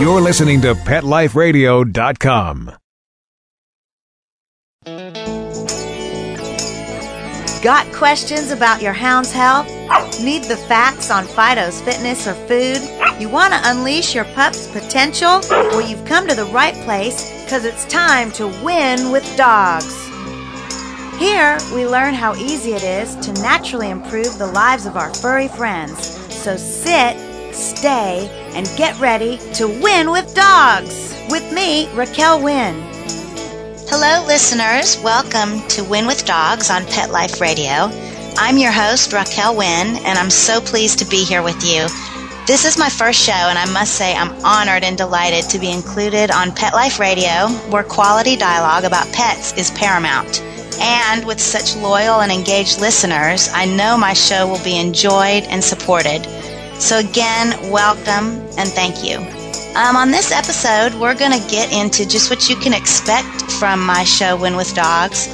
You're listening to PetLifeRadio.com. Got questions about your hound's health? Need the facts on Fido's fitness or food? You want to unleash your pup's potential? Well, you've come to the right place because it's time to win with dogs. Here, we learn how easy it is to naturally improve the lives of our furry friends. So sit, stay, and get ready to win with dogs. With me, Raquel Wynn. Hello, listeners. Welcome to Win with Dogs on Pet Life Radio. I'm your host, Raquel Wynn, and I'm so pleased to be here with you. This is my first show, and I must say I'm honored and delighted to be included on Pet Life Radio, where quality dialogue about pets is paramount. And with such loyal and engaged listeners, I know my show will be enjoyed and supported. So, again, welcome and thank you. Um, on this episode, we're going to get into just what you can expect from my show, Win with Dogs.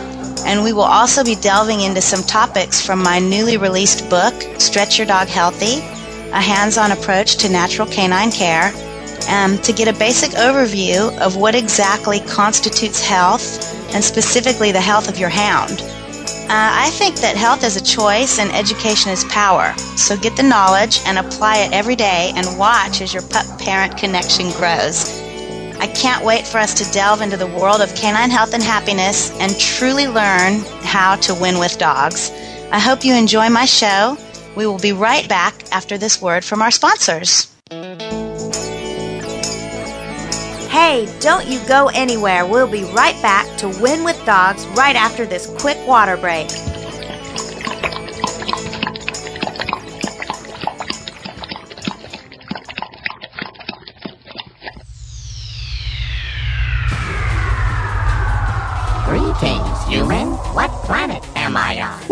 And we will also be delving into some topics from my newly released book, Stretch Your Dog Healthy A Hands On Approach to Natural Canine Care, um, to get a basic overview of what exactly constitutes health and specifically the health of your hound. Uh, I think that health is a choice and education is power. So get the knowledge and apply it every day and watch as your pup parent connection grows. I can't wait for us to delve into the world of canine health and happiness and truly learn how to win with dogs. I hope you enjoy my show. We will be right back after this word from our sponsors. Hey, don't you go anywhere. We'll be right back to Win with Dogs right after this quick water break.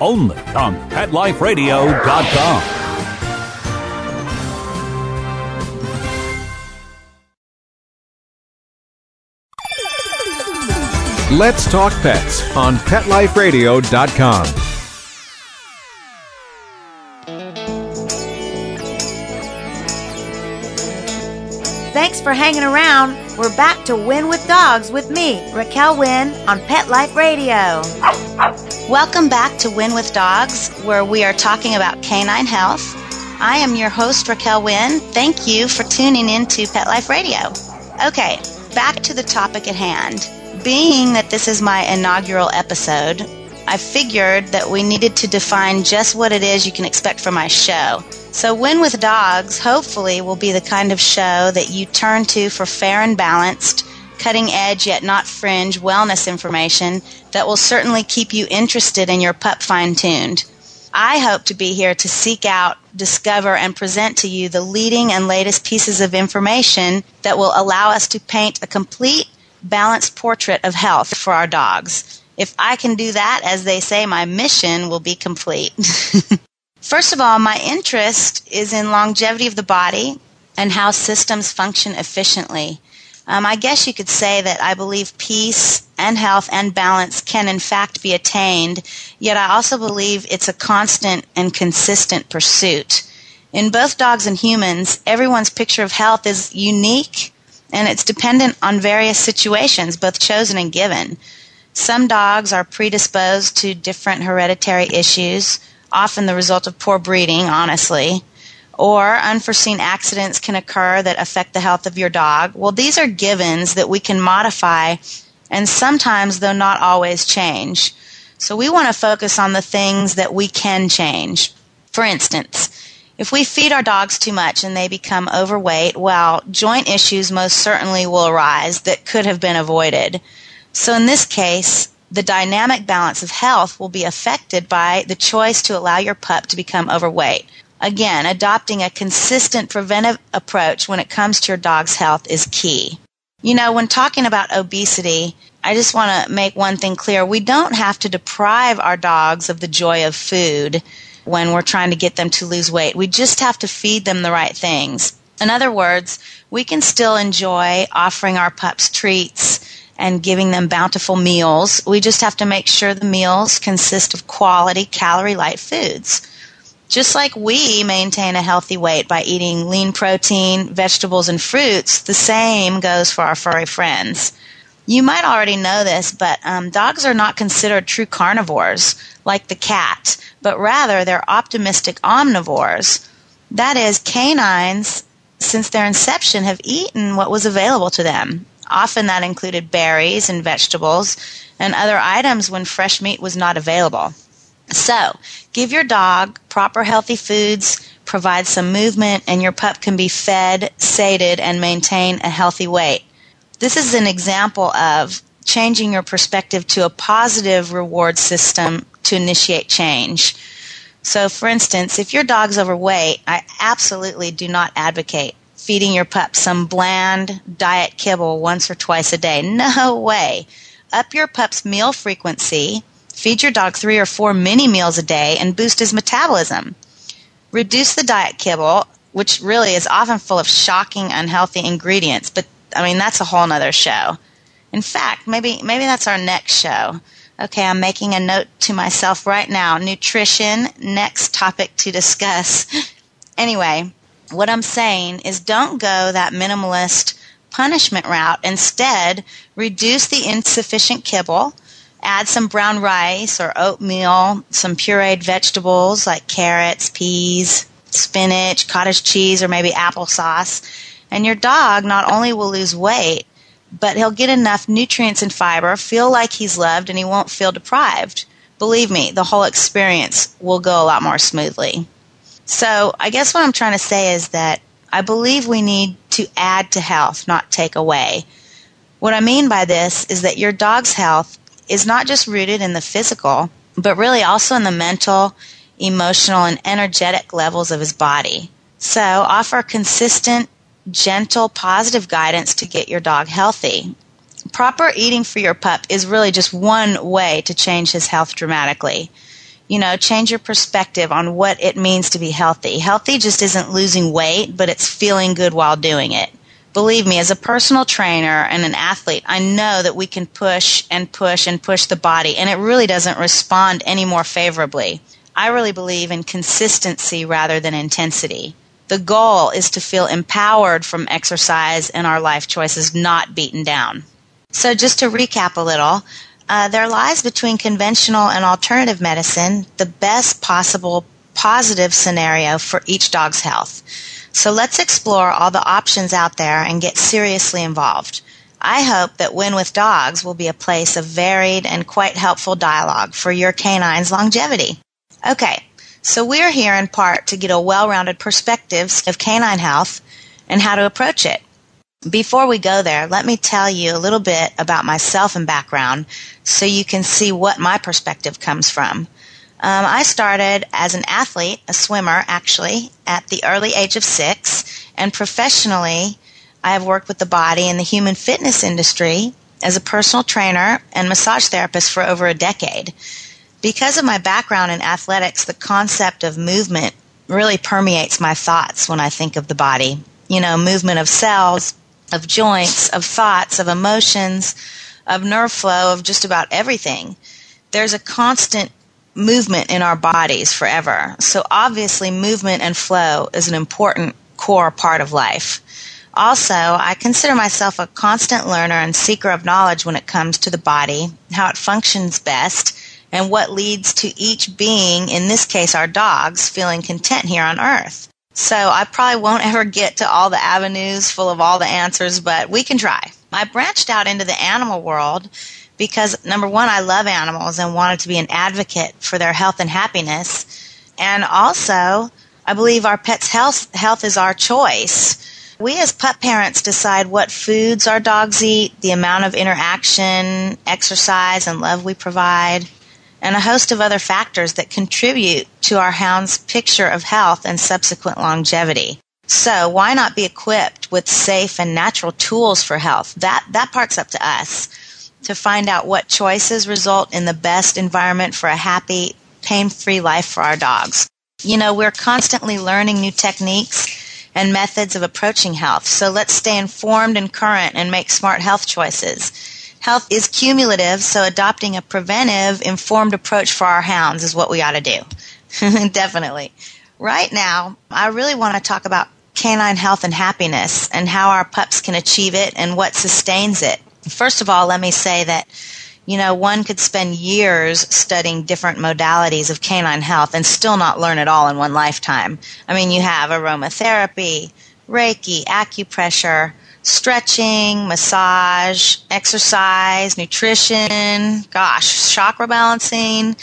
Only on PetLifeRadio.com. Let's talk pets on PetLifeRadio.com. Thanks for hanging around. We're back to Win with Dogs with me, Raquel Wynn, on Pet Life Radio. Welcome back to Win with Dogs, where we are talking about canine health. I am your host, Raquel Wynn. Thank you for tuning in to Pet Life Radio. Okay, back to the topic at hand. Being that this is my inaugural episode, I figured that we needed to define just what it is you can expect from my show. So, Win with Dogs hopefully will be the kind of show that you turn to for fair and balanced, cutting edge yet not fringe wellness information that will certainly keep you interested in your pup fine tuned. I hope to be here to seek out, discover, and present to you the leading and latest pieces of information that will allow us to paint a complete, balanced portrait of health for our dogs. If I can do that, as they say, my mission will be complete. First of all, my interest is in longevity of the body and how systems function efficiently. Um, I guess you could say that I believe peace and health and balance can in fact be attained, yet I also believe it's a constant and consistent pursuit. In both dogs and humans, everyone's picture of health is unique and it's dependent on various situations, both chosen and given. Some dogs are predisposed to different hereditary issues, often the result of poor breeding, honestly or unforeseen accidents can occur that affect the health of your dog. Well, these are givens that we can modify and sometimes, though not always, change. So we want to focus on the things that we can change. For instance, if we feed our dogs too much and they become overweight, well, joint issues most certainly will arise that could have been avoided. So in this case, the dynamic balance of health will be affected by the choice to allow your pup to become overweight. Again, adopting a consistent preventive approach when it comes to your dog's health is key. You know, when talking about obesity, I just want to make one thing clear. We don't have to deprive our dogs of the joy of food when we're trying to get them to lose weight. We just have to feed them the right things. In other words, we can still enjoy offering our pups treats and giving them bountiful meals. We just have to make sure the meals consist of quality, calorie light foods. Just like we maintain a healthy weight by eating lean protein, vegetables, and fruits, the same goes for our furry friends. You might already know this, but um, dogs are not considered true carnivores like the cat, but rather they're optimistic omnivores. That is, canines, since their inception, have eaten what was available to them. Often that included berries and vegetables and other items when fresh meat was not available. So, give your dog proper healthy foods, provide some movement, and your pup can be fed, sated, and maintain a healthy weight. This is an example of changing your perspective to a positive reward system to initiate change. So, for instance, if your dog's overweight, I absolutely do not advocate feeding your pup some bland diet kibble once or twice a day. No way. Up your pup's meal frequency Feed your dog three or four mini meals a day and boost his metabolism. Reduce the diet kibble, which really is often full of shocking, unhealthy ingredients, but I mean, that's a whole nother show. In fact, maybe, maybe that's our next show. Okay, I'm making a note to myself right now. Nutrition, next topic to discuss. anyway, what I'm saying is don't go that minimalist punishment route. Instead, reduce the insufficient kibble Add some brown rice or oatmeal, some pureed vegetables like carrots, peas, spinach, cottage cheese, or maybe applesauce. And your dog not only will lose weight, but he'll get enough nutrients and fiber, feel like he's loved, and he won't feel deprived. Believe me, the whole experience will go a lot more smoothly. So, I guess what I'm trying to say is that I believe we need to add to health, not take away. What I mean by this is that your dog's health is not just rooted in the physical, but really also in the mental, emotional, and energetic levels of his body. So offer consistent, gentle, positive guidance to get your dog healthy. Proper eating for your pup is really just one way to change his health dramatically. You know, change your perspective on what it means to be healthy. Healthy just isn't losing weight, but it's feeling good while doing it believe me, as a personal trainer and an athlete, I know that we can push and push and push the body, and it really doesn't respond any more favorably. I really believe in consistency rather than intensity. The goal is to feel empowered from exercise and our life choices, not beaten down. So, just to recap a little, uh, there lies between conventional and alternative medicine the best possible positive scenario for each dog's health. So let's explore all the options out there and get seriously involved. I hope that Win with Dogs will be a place of varied and quite helpful dialogue for your canine's longevity. Okay, so we're here in part to get a well-rounded perspective of canine health and how to approach it. Before we go there, let me tell you a little bit about myself and background so you can see what my perspective comes from. Um, I started as an athlete, a swimmer actually, at the early age of six, and professionally, I have worked with the body in the human fitness industry as a personal trainer and massage therapist for over a decade. Because of my background in athletics, the concept of movement really permeates my thoughts when I think of the body. You know, movement of cells, of joints, of thoughts, of emotions, of nerve flow of just about everything. There's a constant movement in our bodies forever. So obviously movement and flow is an important core part of life. Also, I consider myself a constant learner and seeker of knowledge when it comes to the body, how it functions best, and what leads to each being, in this case our dogs, feeling content here on earth. So I probably won't ever get to all the avenues full of all the answers, but we can try. I branched out into the animal world because number one, I love animals and wanted to be an advocate for their health and happiness. And also, I believe our pet's health, health is our choice. We as pup parents decide what foods our dogs eat, the amount of interaction, exercise, and love we provide, and a host of other factors that contribute to our hound's picture of health and subsequent longevity. So why not be equipped with safe and natural tools for health? That, that part's up to us to find out what choices result in the best environment for a happy, pain-free life for our dogs. You know, we're constantly learning new techniques and methods of approaching health. So let's stay informed and current and make smart health choices. Health is cumulative, so adopting a preventive, informed approach for our hounds is what we ought to do. Definitely. Right now, I really want to talk about canine health and happiness and how our pups can achieve it and what sustains it. First of all, let me say that you know, one could spend years studying different modalities of canine health and still not learn it all in one lifetime. I mean, you have aromatherapy, Reiki, acupressure, stretching, massage, exercise, nutrition, gosh, chakra balancing,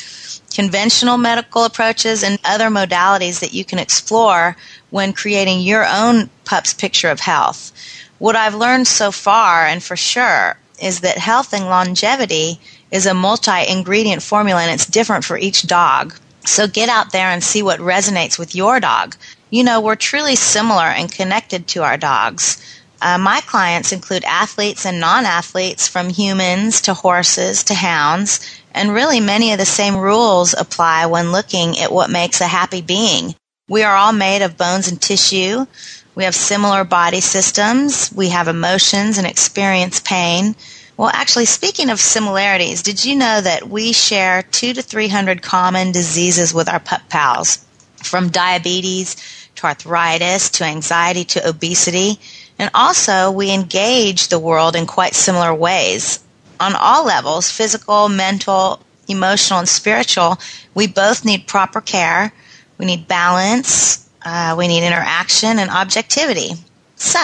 conventional medical approaches, and other modalities that you can explore when creating your own pup's picture of health. What I've learned so far, and for sure, is that health and longevity is a multi ingredient formula and it's different for each dog. So get out there and see what resonates with your dog. You know, we're truly similar and connected to our dogs. Uh, my clients include athletes and non athletes, from humans to horses to hounds, and really many of the same rules apply when looking at what makes a happy being. We are all made of bones and tissue. We have similar body systems. We have emotions and experience pain. Well, actually, speaking of similarities, did you know that we share two to 300 common diseases with our pup pals? From diabetes to arthritis to anxiety to obesity. And also, we engage the world in quite similar ways. On all levels physical, mental, emotional, and spiritual we both need proper care. We need balance, uh, we need interaction and objectivity. So,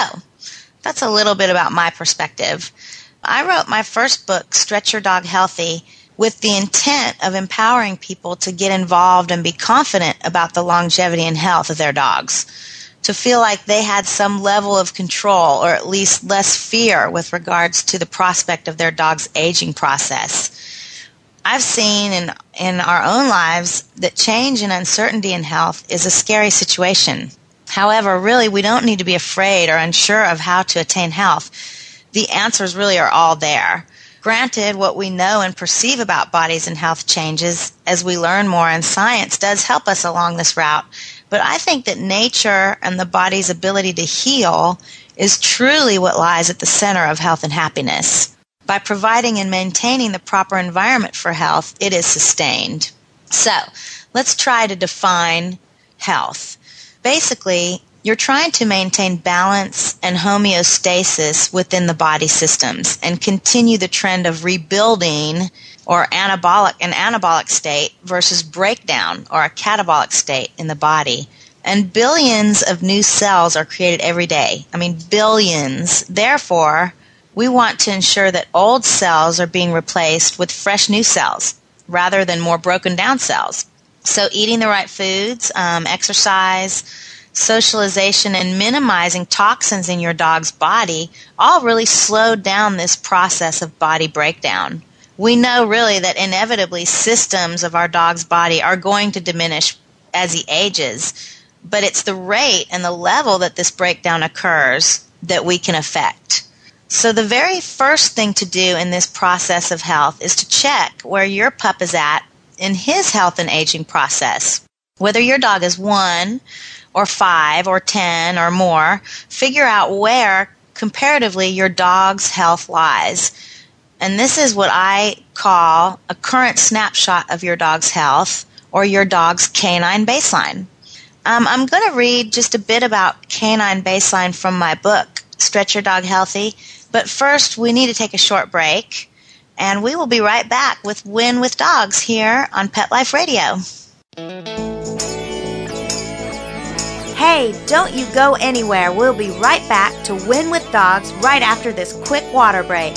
that's a little bit about my perspective. I wrote my first book, Stretch Your Dog Healthy, with the intent of empowering people to get involved and be confident about the longevity and health of their dogs. To feel like they had some level of control or at least less fear with regards to the prospect of their dog's aging process. I've seen in, in our own lives that change and uncertainty in health is a scary situation. However, really, we don't need to be afraid or unsure of how to attain health. The answers really are all there. Granted, what we know and perceive about bodies and health changes as we learn more, and science does help us along this route. But I think that nature and the body's ability to heal is truly what lies at the center of health and happiness. By providing and maintaining the proper environment for health, it is sustained. So, let's try to define health. Basically, you're trying to maintain balance and homeostasis within the body systems and continue the trend of rebuilding or anabolic an anabolic state versus breakdown or a catabolic state in the body. And billions of new cells are created every day. I mean billions. Therefore, we want to ensure that old cells are being replaced with fresh new cells rather than more broken down cells. So, eating the right foods, um, exercise, socialization, and minimizing toxins in your dog's body all really slow down this process of body breakdown. We know really that inevitably systems of our dog's body are going to diminish as he ages, but it's the rate and the level that this breakdown occurs that we can affect. So, the very first thing to do in this process of health is to check where your pup is at in his health and aging process. Whether your dog is one or five or ten or more, figure out where comparatively your dog's health lies. And this is what I call a current snapshot of your dog's health or your dog's canine baseline. Um, I'm going to read just a bit about canine baseline from my book, Stretch Your Dog Healthy. But first, we need to take a short break. And we will be right back with Win with Dogs here on Pet Life Radio. Hey, don't you go anywhere. We'll be right back to Win with Dogs right after this quick water break.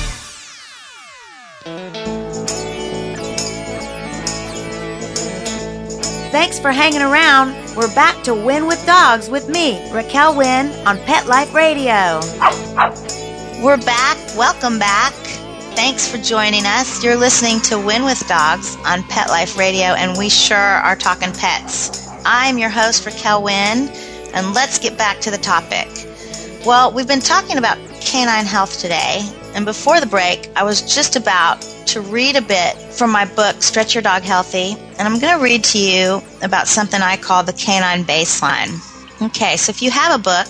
Thanks for hanging around. We're back to Win with Dogs with me, Raquel Wynn, on Pet Life Radio. We're back. Welcome back. Thanks for joining us. You're listening to Win with Dogs on Pet Life Radio, and we sure are talking pets. I'm your host, Raquel Wynn, and let's get back to the topic. Well, we've been talking about canine health today, and before the break, I was just about to read a bit from my book, Stretch Your Dog Healthy, and I'm going to read to you about something I call the canine baseline. Okay, so if you have a book,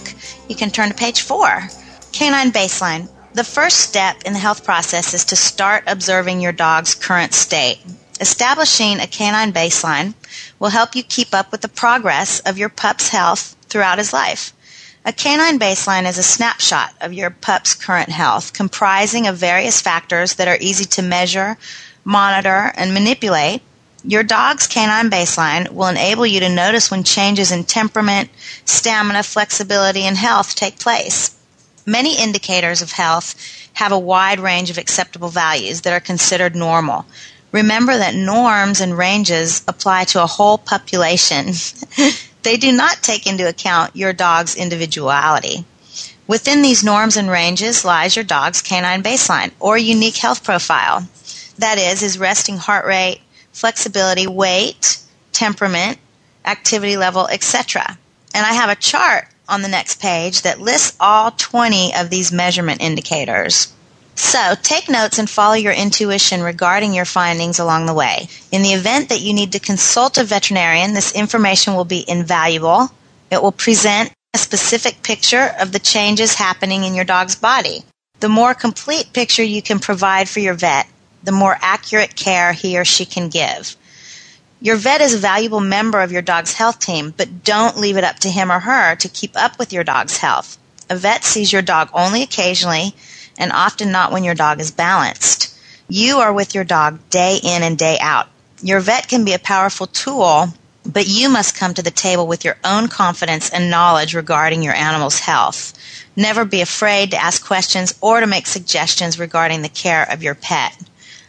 you can turn to page four. Canine baseline. The first step in the health process is to start observing your dog's current state. Establishing a canine baseline will help you keep up with the progress of your pup's health throughout his life. A canine baseline is a snapshot of your pup's current health, comprising of various factors that are easy to measure, monitor, and manipulate. Your dog's canine baseline will enable you to notice when changes in temperament, stamina, flexibility, and health take place. Many indicators of health have a wide range of acceptable values that are considered normal. Remember that norms and ranges apply to a whole population. They do not take into account your dog's individuality. Within these norms and ranges lies your dog's canine baseline or unique health profile. That is, his resting heart rate, flexibility, weight, temperament, activity level, etc. And I have a chart on the next page that lists all 20 of these measurement indicators. So take notes and follow your intuition regarding your findings along the way. In the event that you need to consult a veterinarian, this information will be invaluable. It will present a specific picture of the changes happening in your dog's body. The more complete picture you can provide for your vet, the more accurate care he or she can give. Your vet is a valuable member of your dog's health team, but don't leave it up to him or her to keep up with your dog's health. A vet sees your dog only occasionally and often not when your dog is balanced. You are with your dog day in and day out. Your vet can be a powerful tool, but you must come to the table with your own confidence and knowledge regarding your animal's health. Never be afraid to ask questions or to make suggestions regarding the care of your pet.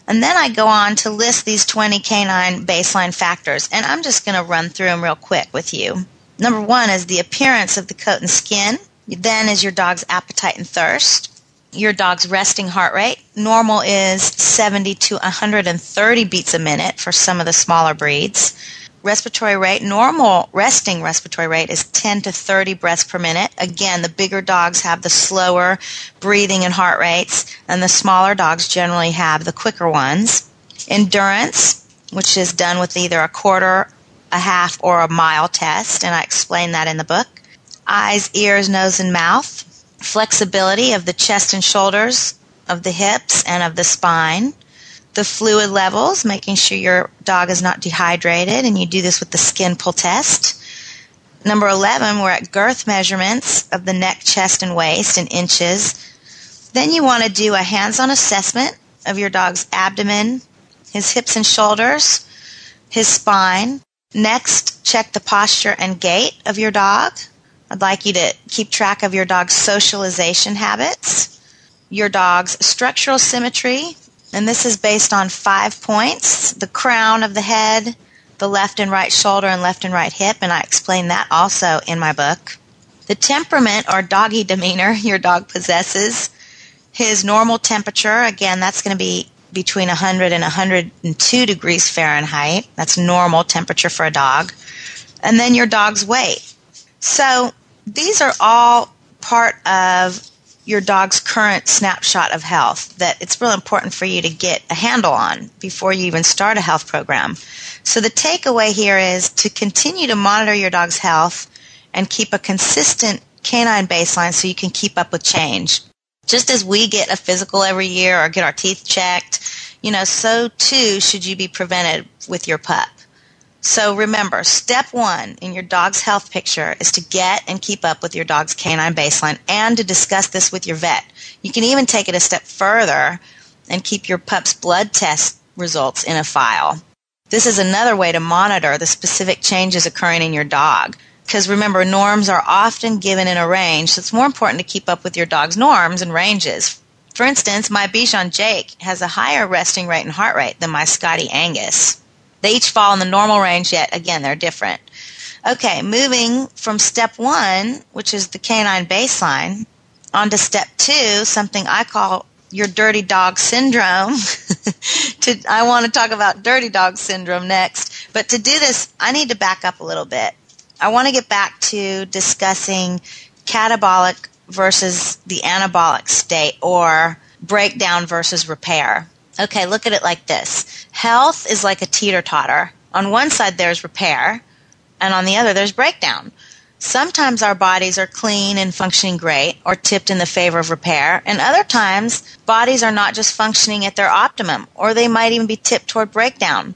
And then I go on to list these 20 canine baseline factors, and I'm just going to run through them real quick with you. Number one is the appearance of the coat and skin. Then is your dog's appetite and thirst your dog's resting heart rate. Normal is 70 to 130 beats a minute for some of the smaller breeds. Respiratory rate, normal resting respiratory rate is 10 to 30 breaths per minute. Again, the bigger dogs have the slower breathing and heart rates, and the smaller dogs generally have the quicker ones. Endurance, which is done with either a quarter, a half, or a mile test, and I explain that in the book. Eyes, ears, nose, and mouth flexibility of the chest and shoulders, of the hips, and of the spine. the fluid levels, making sure your dog is not dehydrated, and you do this with the skin pull test. Number 11, we're at girth measurements of the neck, chest, and waist in inches. Then you want to do a hands on assessment of your dog's abdomen, his hips and shoulders, his spine. Next, check the posture and gait of your dog. I'd like you to keep track of your dog's socialization habits, your dog's structural symmetry, and this is based on five points the crown of the head, the left and right shoulder, and left and right hip, and I explain that also in my book. The temperament or doggy demeanor your dog possesses, his normal temperature, again, that's going to be between 100 and 102 degrees Fahrenheit. That's normal temperature for a dog. And then your dog's weight. So these are all part of your dog's current snapshot of health that it's really important for you to get a handle on before you even start a health program. So the takeaway here is to continue to monitor your dog's health and keep a consistent canine baseline so you can keep up with change. Just as we get a physical every year or get our teeth checked, you know, so too should you be prevented with your pup. So remember, step one in your dog's health picture is to get and keep up with your dog's canine baseline and to discuss this with your vet. You can even take it a step further and keep your pup's blood test results in a file. This is another way to monitor the specific changes occurring in your dog. Because remember, norms are often given in a range, so it's more important to keep up with your dog's norms and ranges. For instance, my Bichon Jake has a higher resting rate and heart rate than my Scotty Angus. They each fall in the normal range, yet again, they're different. Okay, moving from step one, which is the canine baseline, on to step two, something I call your dirty dog syndrome. to, I want to talk about dirty dog syndrome next. But to do this, I need to back up a little bit. I want to get back to discussing catabolic versus the anabolic state or breakdown versus repair. Okay, look at it like this. Health is like a teeter totter. On one side there's repair, and on the other there's breakdown. Sometimes our bodies are clean and functioning great or tipped in the favor of repair, and other times bodies are not just functioning at their optimum or they might even be tipped toward breakdown.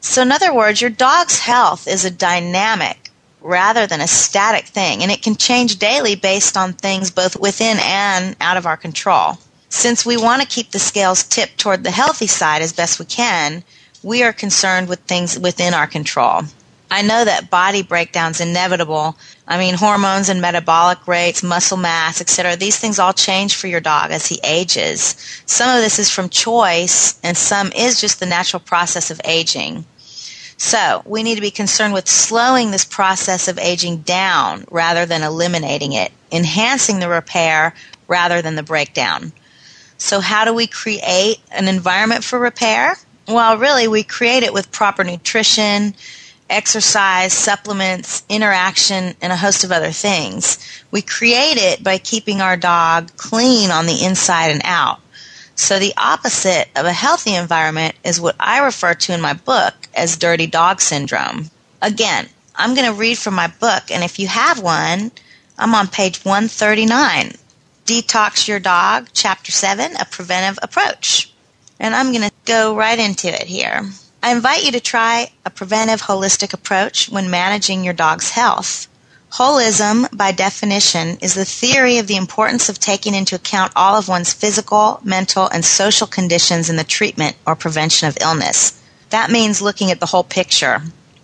So, in other words, your dog's health is a dynamic rather than a static thing, and it can change daily based on things both within and out of our control. Since we want to keep the scales tipped toward the healthy side as best we can, we are concerned with things within our control. I know that body breakdown is inevitable. I mean, hormones and metabolic rates, muscle mass, etc. These things all change for your dog as he ages. Some of this is from choice, and some is just the natural process of aging. So, we need to be concerned with slowing this process of aging down rather than eliminating it, enhancing the repair rather than the breakdown. So, how do we create an environment for repair? Well, really, we create it with proper nutrition, exercise, supplements, interaction, and a host of other things. We create it by keeping our dog clean on the inside and out. So the opposite of a healthy environment is what I refer to in my book as dirty dog syndrome. Again, I'm going to read from my book, and if you have one, I'm on page 139. Detox Your Dog, Chapter 7, A Preventive Approach. And I'm going to go right into it here. I invite you to try a preventive holistic approach when managing your dog's health. Holism, by definition, is the theory of the importance of taking into account all of one's physical, mental, and social conditions in the treatment or prevention of illness. That means looking at the whole picture.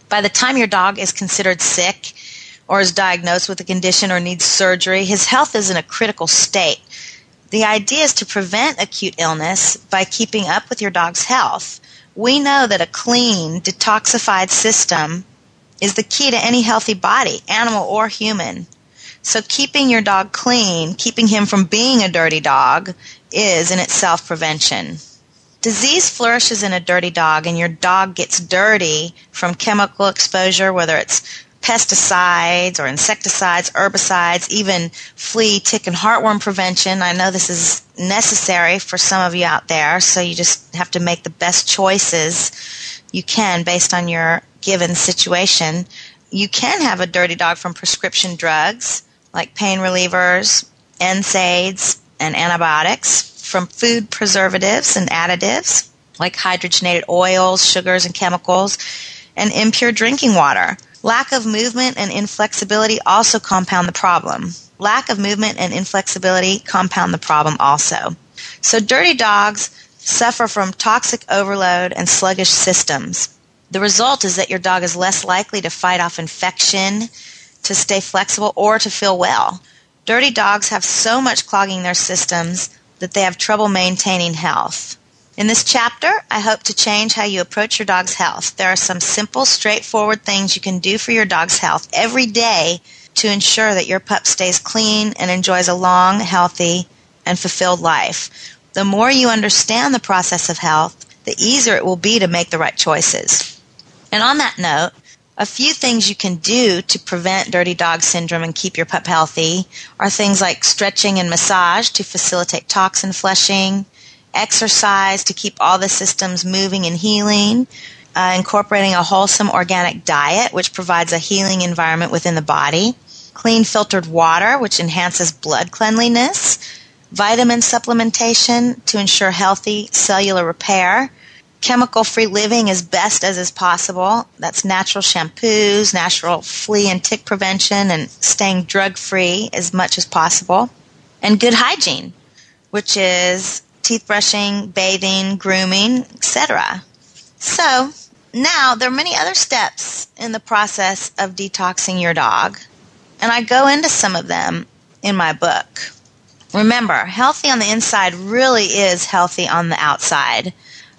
By the time your dog is considered sick or is diagnosed with a condition or needs surgery, his health is in a critical state. The idea is to prevent acute illness by keeping up with your dog's health we know that a clean, detoxified system is the key to any healthy body, animal or human. So keeping your dog clean, keeping him from being a dirty dog, is in itself prevention. Disease flourishes in a dirty dog, and your dog gets dirty from chemical exposure, whether it's pesticides or insecticides, herbicides, even flea, tick, and heartworm prevention. I know this is necessary for some of you out there, so you just have to make the best choices you can based on your given situation. You can have a dirty dog from prescription drugs like pain relievers, NSAIDs, and antibiotics, from food preservatives and additives, like hydrogenated oils, sugars, and chemicals, and impure drinking water. Lack of movement and inflexibility also compound the problem. Lack of movement and inflexibility compound the problem also. So dirty dogs suffer from toxic overload and sluggish systems. The result is that your dog is less likely to fight off infection, to stay flexible, or to feel well. Dirty dogs have so much clogging their systems that they have trouble maintaining health. In this chapter, I hope to change how you approach your dog's health. There are some simple, straightforward things you can do for your dog's health every day to ensure that your pup stays clean and enjoys a long, healthy, and fulfilled life. The more you understand the process of health, the easier it will be to make the right choices. And on that note, a few things you can do to prevent dirty dog syndrome and keep your pup healthy are things like stretching and massage to facilitate toxin flushing, exercise to keep all the systems moving and healing, uh, incorporating a wholesome organic diet, which provides a healing environment within the body, clean filtered water, which enhances blood cleanliness, vitamin supplementation to ensure healthy cellular repair. Chemical free living as best as is possible. That's natural shampoos, natural flea and tick prevention, and staying drug free as much as possible. And good hygiene, which is teeth brushing, bathing, grooming, etc. So, now there are many other steps in the process of detoxing your dog, and I go into some of them in my book. Remember, healthy on the inside really is healthy on the outside.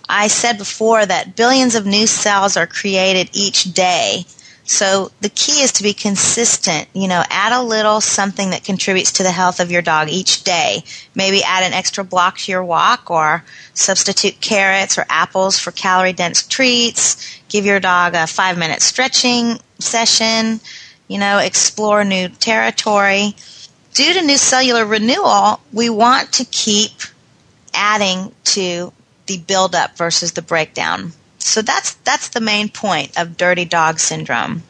I said before that billions of new cells are created each day. So the key is to be consistent. You know, add a little something that contributes to the health of your dog each day. Maybe add an extra block to your walk or substitute carrots or apples for calorie dense treats. Give your dog a five minute stretching session. You know, explore new territory due to new cellular renewal, we want to keep adding to the buildup versus the breakdown. So that's that's the main point of dirty dog syndrome.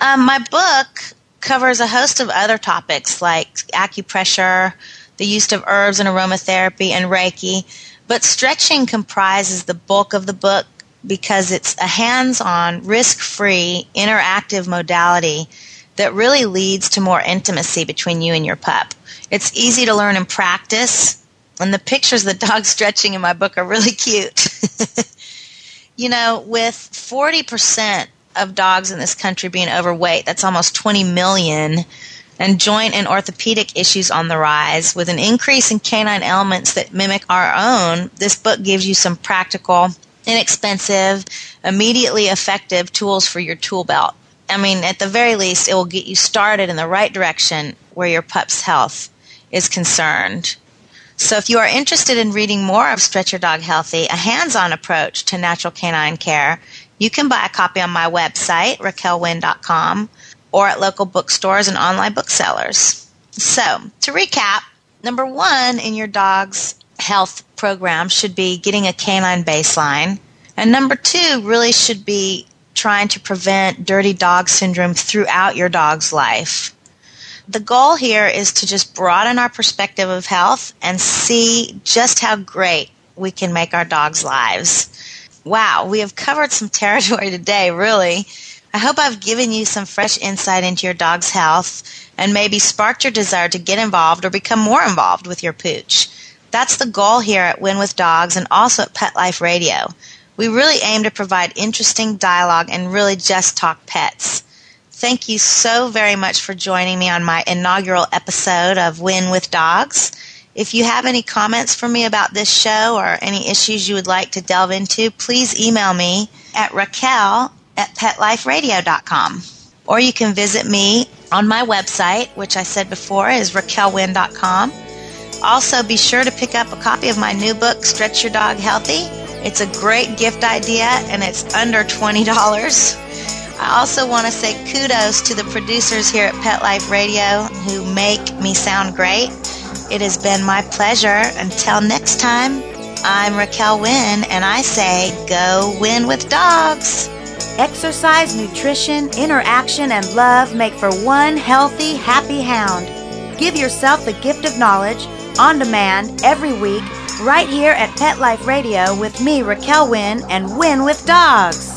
Um, my book covers a host of other topics like acupressure, the use of herbs and aromatherapy, and Reiki. But stretching comprises the bulk of the book because it's a hands-on, risk-free, interactive modality that really leads to more intimacy between you and your pup. It's easy to learn and practice, and the pictures of the dog stretching in my book are really cute. you know, with 40% of dogs in this country being overweight, that's almost 20 million, and joint and orthopedic issues on the rise, with an increase in canine ailments that mimic our own, this book gives you some practical, inexpensive, immediately effective tools for your tool belt. I mean, at the very least, it will get you started in the right direction where your pup's health is concerned. So if you are interested in reading more of Stretch Your Dog Healthy, a hands-on approach to natural canine care, you can buy a copy on my website, raquelwynn.com, or at local bookstores and online booksellers. So, to recap, number one in your dog's health program should be getting a canine baseline. And number two really should be trying to prevent dirty dog syndrome throughout your dog's life. The goal here is to just broaden our perspective of health and see just how great we can make our dogs' lives. Wow, we have covered some territory today, really. I hope I've given you some fresh insight into your dog's health and maybe sparked your desire to get involved or become more involved with your pooch. That's the goal here at Win with Dogs and also at Pet Life Radio. We really aim to provide interesting dialogue and really just talk pets. Thank you so very much for joining me on my inaugural episode of Win with Dogs. If you have any comments for me about this show or any issues you would like to delve into, please email me at raquel at petliferadio.com. Or you can visit me on my website, which I said before is raquelwynn.com. Also, be sure to pick up a copy of my new book, Stretch Your Dog Healthy. It's a great gift idea and it's under $20. I also want to say kudos to the producers here at Pet Life Radio who make me sound great. It has been my pleasure. Until next time, I'm Raquel Wynn and I say go win with dogs. Exercise, nutrition, interaction, and love make for one healthy, happy hound. Give yourself the gift of knowledge on demand every week right here at Pet Life Radio with me, Raquel Wynn, and Win with Dogs.